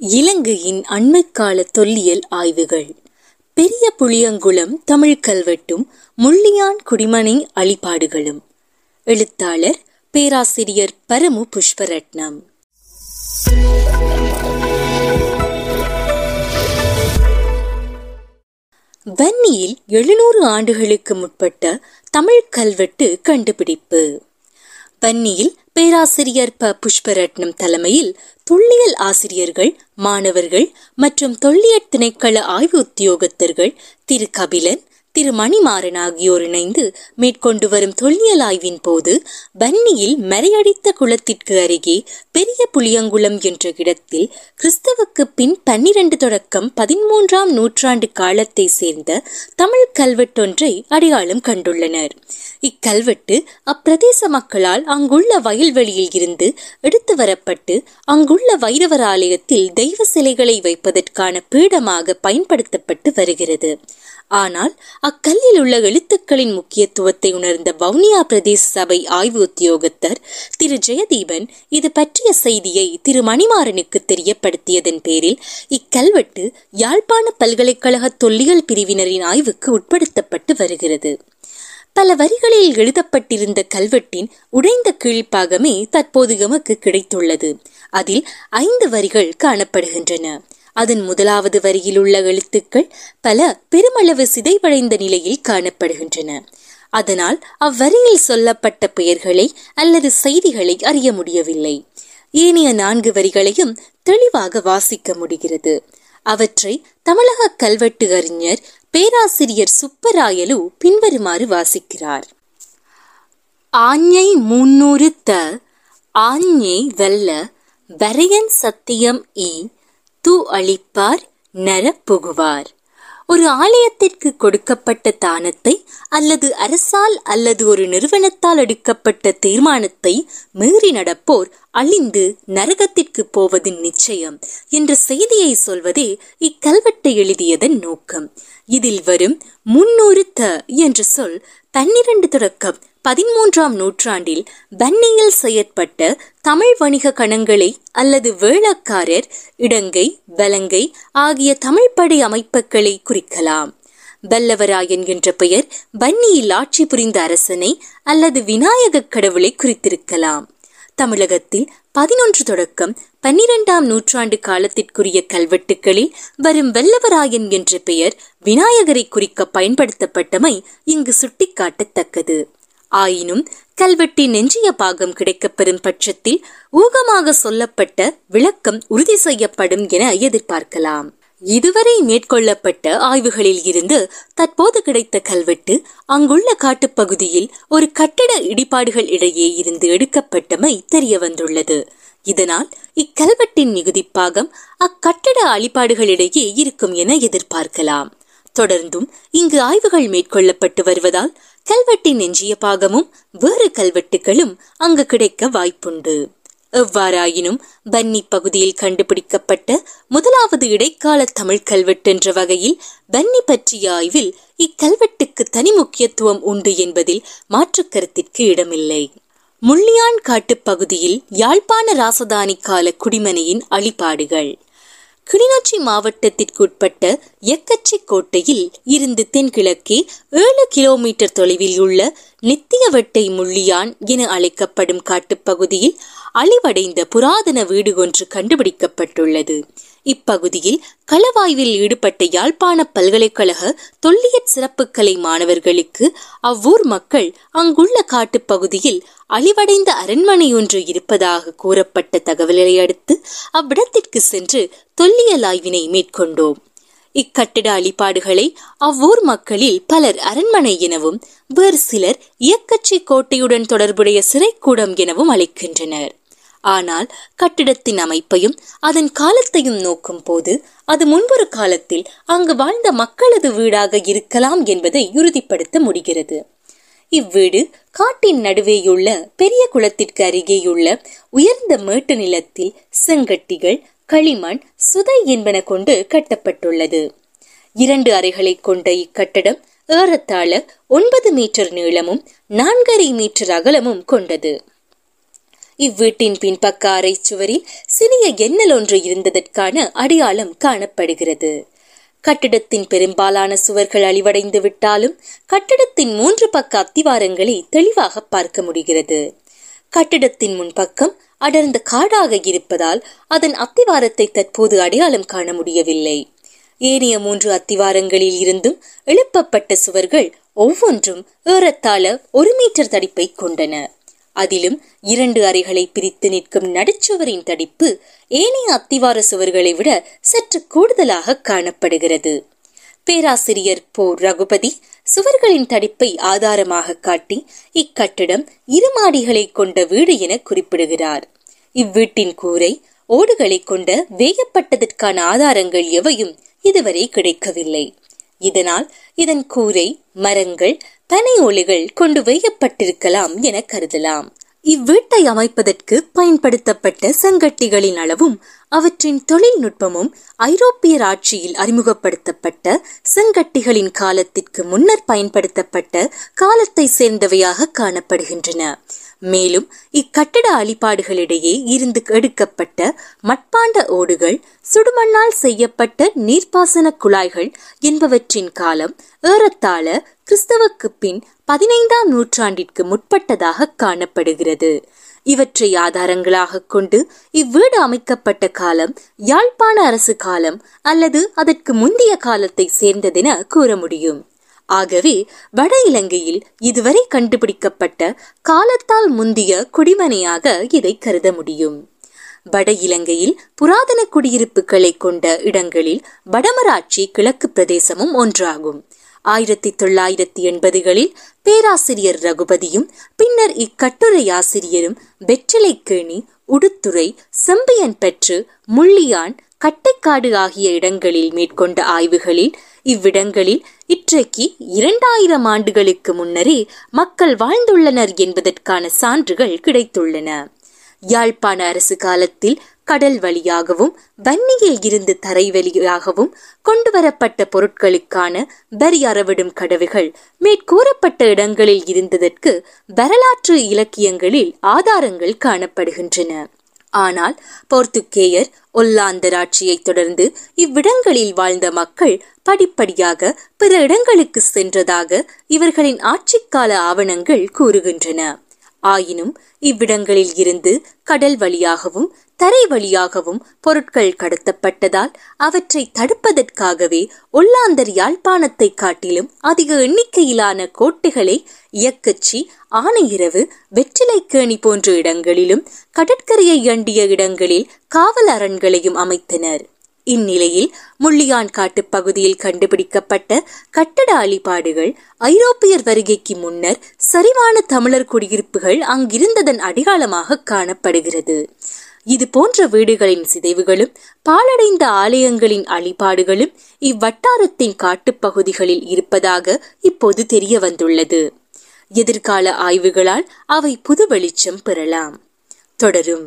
இலங்கையின் அண்மைக்கால தொல்லியல் ஆய்வுகள். பெரிய புளியங்குளம் தமிழ் கல்வெட்டும் முள்ளியான் குடிமனை அழிபாடுகளும். எழுத்தாளர் பேராசிரியர் பரமு புஷ்பரட்னம். வன்னியில் எழுநூறு ஆண்டுகளுக்கு முற்பட்ட தமிழ் கல்வெட்டு கண்டுபிடிப்பு. வன்னியில் பேராசிரியர் ப. புஷ்பரட்னம் தலைமையில் தொல்லியல் ஆசிரியர்கள் மாணவர்கள் மற்றும் தொல்லியல் திணைக்கள ஆய்வு உத்தியோகத்தர்கள் திரு. கபிலன் திரு மணிமாறன் ஆகியோர் இணைந்து மேற்கொண்டு வரும் தொல்லியல் ஆய்வின் போது பன்னியில் மறையடித்த குளத்திற்கு அருகே பெரிய புளியங்குளம் என்ற இடத்தில் கிறிஸ்தவுக்கு பின் பன்னிரண்டு தொடக்கம் பதிமூன்றாம் நூற்றாண்டு காலத்தை சேர்ந்த தமிழ் கல்வெட்டொன்றை அடையாளம் கண்டுள்ளனர். இக்கல்வெட்டு அப்பிரதேச மக்களால் அங்குள்ள வயல்வெளியில் இருந்து எடுத்து வரப்பட்டு அங்குள்ள வைரவர் ஆலயத்தில் தெய்வ சிலைகளை வைப்பதற்கான பீடமாக பயன்படுத்தப்பட்டு வருகிறது. ஆனால் அக்கல்லில் உள்ள எழுத்துக்களின் முக்கியத்துவத்தை உணர்ந்த வவுனியா பிரதேச சபை ஆய்வு உத்தியோகத்தர் திரு ஜெயதீபன் இது பற்றிய செய்தியை திரு மணிமாறனுக்கு தெரியப்படுத்தியதன் பேரில் இக்கல்வெட்டு யாழ்ப்பாண பல்கலைக்கழக தொல்லியல் பிரிவினரின் ஆய்வுக்கு உட்படுத்தப்பட்டு வருகிறது. பல வரிகளில் எழுதப்பட்டிருந்த கல்வெட்டின் உடைந்த கீழ்ப்பாகமே தற்போது எமக்கு கிடைத்துள்ளது. அதில் ஐந்து வரிகள் காணப்படுகின்றன. அதன் முதலாவது வரியில் உள்ள எழுத்துக்கள் பல பெருமளவு சிதைவடைந்த நிலையில் காணப்படுகின்றன. அதனால் அவ்வரியில் சொல்லப்பட்ட பெயர்களை அல்லது செய்திகளை அறிய முடியவில்லை. ஏனைய நான்கு வரிகளையும் தெளிவாக வாசிக்க முடிகிறது. அவற்றை தமிழக கல்வெட்டு அறிஞர் பேராசிரியர் சுப்பராயலு பின்வருமாறு வாசிக்கிறார். ஆஞ்ஞை முன்னூறு த ஆஞ்ஞை வெல்ல வரையன் சத்தியம் ஈ தூ அளிப்பார் நர புகுவார். ஒரு ஆலயத்திற்கு கொடுக்கப்பட்ட தானத்தை அல்லது அரசால் அல்லது ஒரு நிறுவனத்தால் எடுக்கப்பட்ட தீர்மானத்தை மீறி நடப்போர் அழிந்து நரகத்திற்கு போவது நிச்சயம் என்ற செய்தியை சொல்வதே இக்கல்வெட்டை எழுதியதன் நோக்கம். இதில் வரும் முன்னூறு த என்ற சொல் பன்னிரண்டு தொடக்கம் பதிமூன்றாம் நூற்றாண்டில் பன்னியில் செயற்பட்ட தமிழ் வணிக கணங்களை அல்லது வேளக்காரர் இடங்கை பலங்கை ஆகிய தமிழ் படை அமைப்புகளை குறிக்கலாம். வல்லவராய் என்கின்ற பெயர் பன்னியில் ஆட்சி புரிந்த அரசனை அல்லது விநாயக கடவுளை குறித்திருக்கலாம். தமிழகத்தில் பதினொன்று தொடக்கம் பன்னிரெண்டாம் நூற்றாண்டு காலத்திற்குரிய கல்வெட்டுகளில் வரும் வெள்ளவராயன் என்ற பெயர் விநாயகரை குறிக்க பயன்படுத்தப்பட்டமை இங்கு சுட்டிக்காட்டத்தக்கது. ஆயினும் கல்வெட்டின் நெஞ்சிய பாகம் கிடைக்கப்பெறும் பட்சத்தில் ஊகமாக சொல்லப்பட்ட விளக்கம் உறுதி செய்யப்படும் என எதிர்பார்க்கலாம். இதுவரை மேற்கொள்ளப்பட்ட ஆய்வுகளில் இருந்து தற்போது கிடைத்த கல்வெட்டு அங்குள்ள காட்டுப்பகுதியில் ஒரு கட்டட இடிபாடுகள் இடையே இருந்து எடுக்கப்பட்டமை தெரிய வந்துள்ளது இதனால் இக்கல்வெட்டின் மிகுதிப்பாகம் அக்கட்டட அழிபாடுகளிடையே இருக்கும் என எதிர்பார்க்கலாம். தொடர்ந்தும் இங்கு ஆய்வுகள் மேற்கொள்ளப்பட்டு வருவதால் கல்வெட்டின் எஞ்சிய பாகமும் வேறு கல்வெட்டுகளும் அங்கு கிடைக்க வாய்ப்புண்டு. எவ்வாறாயினும் பன்னி பகுதியில் கண்டுபிடிக்கப்பட்ட முதலாவது இடைக்கால தமிழ் கல்வெட்டு என்ற வகையில் பன்னி பற்றிய ஆய்வில் இக்கல்வெட்டுக்கு தனி முக்கியத்துவம் உண்டு என்பதில் மாற்று கருத்திற்கு இடமில்லை. முள்ளியான் காட்டுப் பகுதியில் யாழ்ப்பாண ராசதானி கால குடிமனையின் அழிபாடுகள். கிளிநொச்சி மாவட்டத்திற்குட்பட்ட எக்கச்சி கோட்டையில் இருந்து தென்கிழக்கே ஏழு கிலோமீட்டர் தொலைவில் உள்ள நித்தியவட்டை முள்ளியான் என அழைக்கப்படும் காட்டுப்பகுதியில் அழிவடைந்த புராதன வீடு ஒன்று கண்டுபிடிக்கப்பட்டுள்ளது. இப்பகுதியில் களவாய்வில் ஈடுபட்ட யாழ்ப்பாண பல்கலைக்கழக தொல்லியற் சிறப்புக்கலை மாணவர்களுக்கு அவ்வூர் மக்கள் அங்குள்ள காட்டுப்பகுதியில் அழிவடைந்த அரண்மனை ஒன்று இருப்பதாக கூறப்பட்ட தகவலை அடுத்து அவ்விடத்திற்கு சென்று தொல்லியல் ஆய்வினை மேற்கொண்டோம். இக்கட்டிட அழிபாடுகளை அவ்வூர் மக்களில் பலர் அரண்மனை எனவும் வேறு சிலர் இயக்கச்சி கோட்டையுடன் தொடர்புடைய சிறைக்கூடம் எனவும் அழைக்கின்றனர். ஆனால் கட்டிடத்தின் அமைப்பையும் அதன் காலத்தையும் நோக்கும் போது அது முன்பொரு காலத்தில் அங்கு வாழ்ந்த மக்களது வீடாக இருக்கலாம் என்பதை உறுதிப்படுத்த முடிகிறது. இவ்வீடு காட்டின் நடுவேயுள்ள பெரிய குளத்திற்கு அருகேயுள்ள உயர்ந்த மேட்டு நிலத்தில் செங்கட்டிகள் களிமண் சுதை என்பன கொண்டு கட்டப்பட்டுள்ளது. இரண்டு அறைகளை கொண்ட இக்கட்டடம் ஏறத்தாழ ஒன்பது மீட்டர் நீளமும் நான்கரை மீட்டர் அகலமும் கொண்டது. இவ்வீட்டின் பின்பக்க அறை சுவரில் சிறிய எண்ணல் ஒன்று இருந்ததற்கான அடையாளம் காணப்படுகிறது. கட்டிடத்தின் பெரும்பாலான சுவர்கள் அழிவடைந்து விட்டாலும் கட்டிடத்தின் மூன்று பக்க அத்திவாரங்களை தெளிவாக பார்க்க முடிகிறது. கட்டிடத்தின் முன்பக்கம் அடர்ந்த காடாக இருப்பதால் அதன் அத்திவாரத்தை தற்போது அடையாளம் காண முடியவில்லை. ஏனைய மூன்று அத்திவாரங்களில் இருந்தும் எழுப்பப்பட்ட சுவர்கள் ஒவ்வொன்றும் ஏறத்தாழ ஒரு மீட்டர் தடிப்பை கொண்டன. அதிலும் இரண்டு அறைகளை பிரித்து நிற்கும் நடுச்சுவரின் தடிப்பு ஏனைய அத்திவார சுவர்களை விட சற்று கூடுதலாக காணப்படுகிறது. பேராசிரியர் போ. ரகுபதி சுவர்களின் தடிப்பை ஆதாரமாக காட்டி இக்கட்டிடம் இரு மாடிகளை கொண்ட வீடு என குறிப்பிடுகிறார். இவ்வீட்டின் கூரை ஓடுகளை கொண்ட வேயப்பட்டதற்கான ஆதாரங்கள் எவையும் இதுவரை கிடைக்கவில்லை. இதனால் இதன் கூரை மரங்கள் பனை ஒளிகள் கொண்டு வையப்பட்டிருக்கலாம் என கருதலாம். இவ்வீட்டை அமைப்பதற்கு பயன்படுத்தப்பட்ட செங்கட்டிகளின் அளவும் அவற்றின் தொழில்நுட்பமும் ஐரோப்பியர் ஆட்சியில் அறிமுகப்படுத்தப்பட்ட செங்கட்டிகளின் காலத்திற்கு முன்னர் பயன்படுத்தப்பட்ட காலத்தை சேர்ந்தவையாக காணப்படுகின்றன. மேலும் இக்கட்டட அழிபாடுகளிடையே இருந்து எடுக்கப்பட்ட மட்பாண்ட ஓடுகள் சுடுமண்ணால் செய்யப்பட்ட நீர்ப்பாசன குழாய்கள் என்பவற்றின் காலம் ஏறத்தாழ கிறிஸ்தவுக்கு பின் பதினைந்தாம் நூற்றாண்டிற்கு முற்பட்டதாக காணப்படுகிறது. இவற்றை ஆதாரங்களாக கொண்டு இவ்வீடு அமைக்கப்பட்ட காலம் யாழ்ப்பாண அரசு காலம் அல்லது அதற்கு முந்தைய காலத்தை சேர்ந்ததென கூற முடியும். ஆகவே வட இலங்கையில் இதுவரை கண்டுபிடிக்கப்பட்ட காலத்தால் முந்திய குடிமனையாக இதை கருத முடியும். வட இலங்கையில் புராதன குடியிருப்புகளை கொண்ட இடங்களில் வடமராட்சி கிழக்கு பிரதேசமும் ஒன்றாகும். ஆயிரத்தி தொள்ளாயிரத்தி எண்பதுகளில் பேராசிரியர் ரகுபதியும் பின்னர் இக்கட்டுரை ஆசிரியரும் வெற்றிலைக்கேணி உடுத்துறை செம்பியன் பெற்று முள்ளியான் கட்டைக்காடு ஆகிய இடங்களில் மேற்கொண்ட ஆய்வுகளில் இவ்விடங்களில் இற்றைக்கு இரண்டாயிரம் ஆண்டுகளுக்கு முன்னரே மக்கள் வாழ்ந்துள்ளனர் என்பதற்கான சான்றுகள் கிடைத்துள்ளன. யாழ்ப்பாண அரசு காலத்தில் கடல் வழியாகவும் வன்னியில் இருந்து தரை வழியாகவும் கொண்டு வரப்பட்ட பொருட்களுக்கான வரி அறவிடும் கடவுகள் மேற்கூறப்பட்ட இடங்களில் இருந்ததற்கு வரலாற்று இலக்கியங்களில் ஆதாரங்கள் காணப்படுகின்றன. ஆனால் போர்த்துக்கேயர் ஒல்லாந்தர் ஆட்சியைத் தொடர்ந்து இவ்விடங்களில் வாழ்ந்த மக்கள் படிப்படியாக பிற இடங்களுக்கு சென்றதாக இவர்களின் ஆட்சிக்கால ஆவணங்கள் கூறுகின்றன. ஆயினும் இவ்விடங்களில் இருந்து கடல் வழியாகவும் தரை வழியாகவும் பொருட்கள் கடத்தப்பட்டதால் அவற்றை தடுப்பதற்காகவே ஒல்லாந்தர் யாழ்ப்பாணத்தை காட்டிலும் அதிக எண்ணிக்கையிலான கோட்டைகளை இயக்கச்சி ஆனையிரவு வெற்றிலைக்கேணி போன்ற இடங்களிலும் கடற்கரையை அண்டிய இடங்களில் காவல் அரண்களையும் அமைத்தனர். இந்நிலையில் முள்ளியான் காட்டு பகுதியில் கண்டுபிடிக்கப்பட்ட கட்டட அழிபாடுகள் ஐரோப்பியர் வருகைக்கு முன்னர் சரிவான தமிழர் குடியிருப்புகள் அங்கிருந்ததன் அடையாளமாக காணப்படுகிறது. இது போன்ற வீடுகளின் சிதைவுகளும் பாழடைந்த ஆலயங்களின் அழிபாடுகளும் இவ்வட்டாரத்தின் காட்டுப்பகுதிகளில் இருப்பதாக இப்போது தெரிய வந்துள்ளது எதிர்கால ஆய்வுகளால் அவை புது வெளிச்சம் பெறலாம். தொடரும்.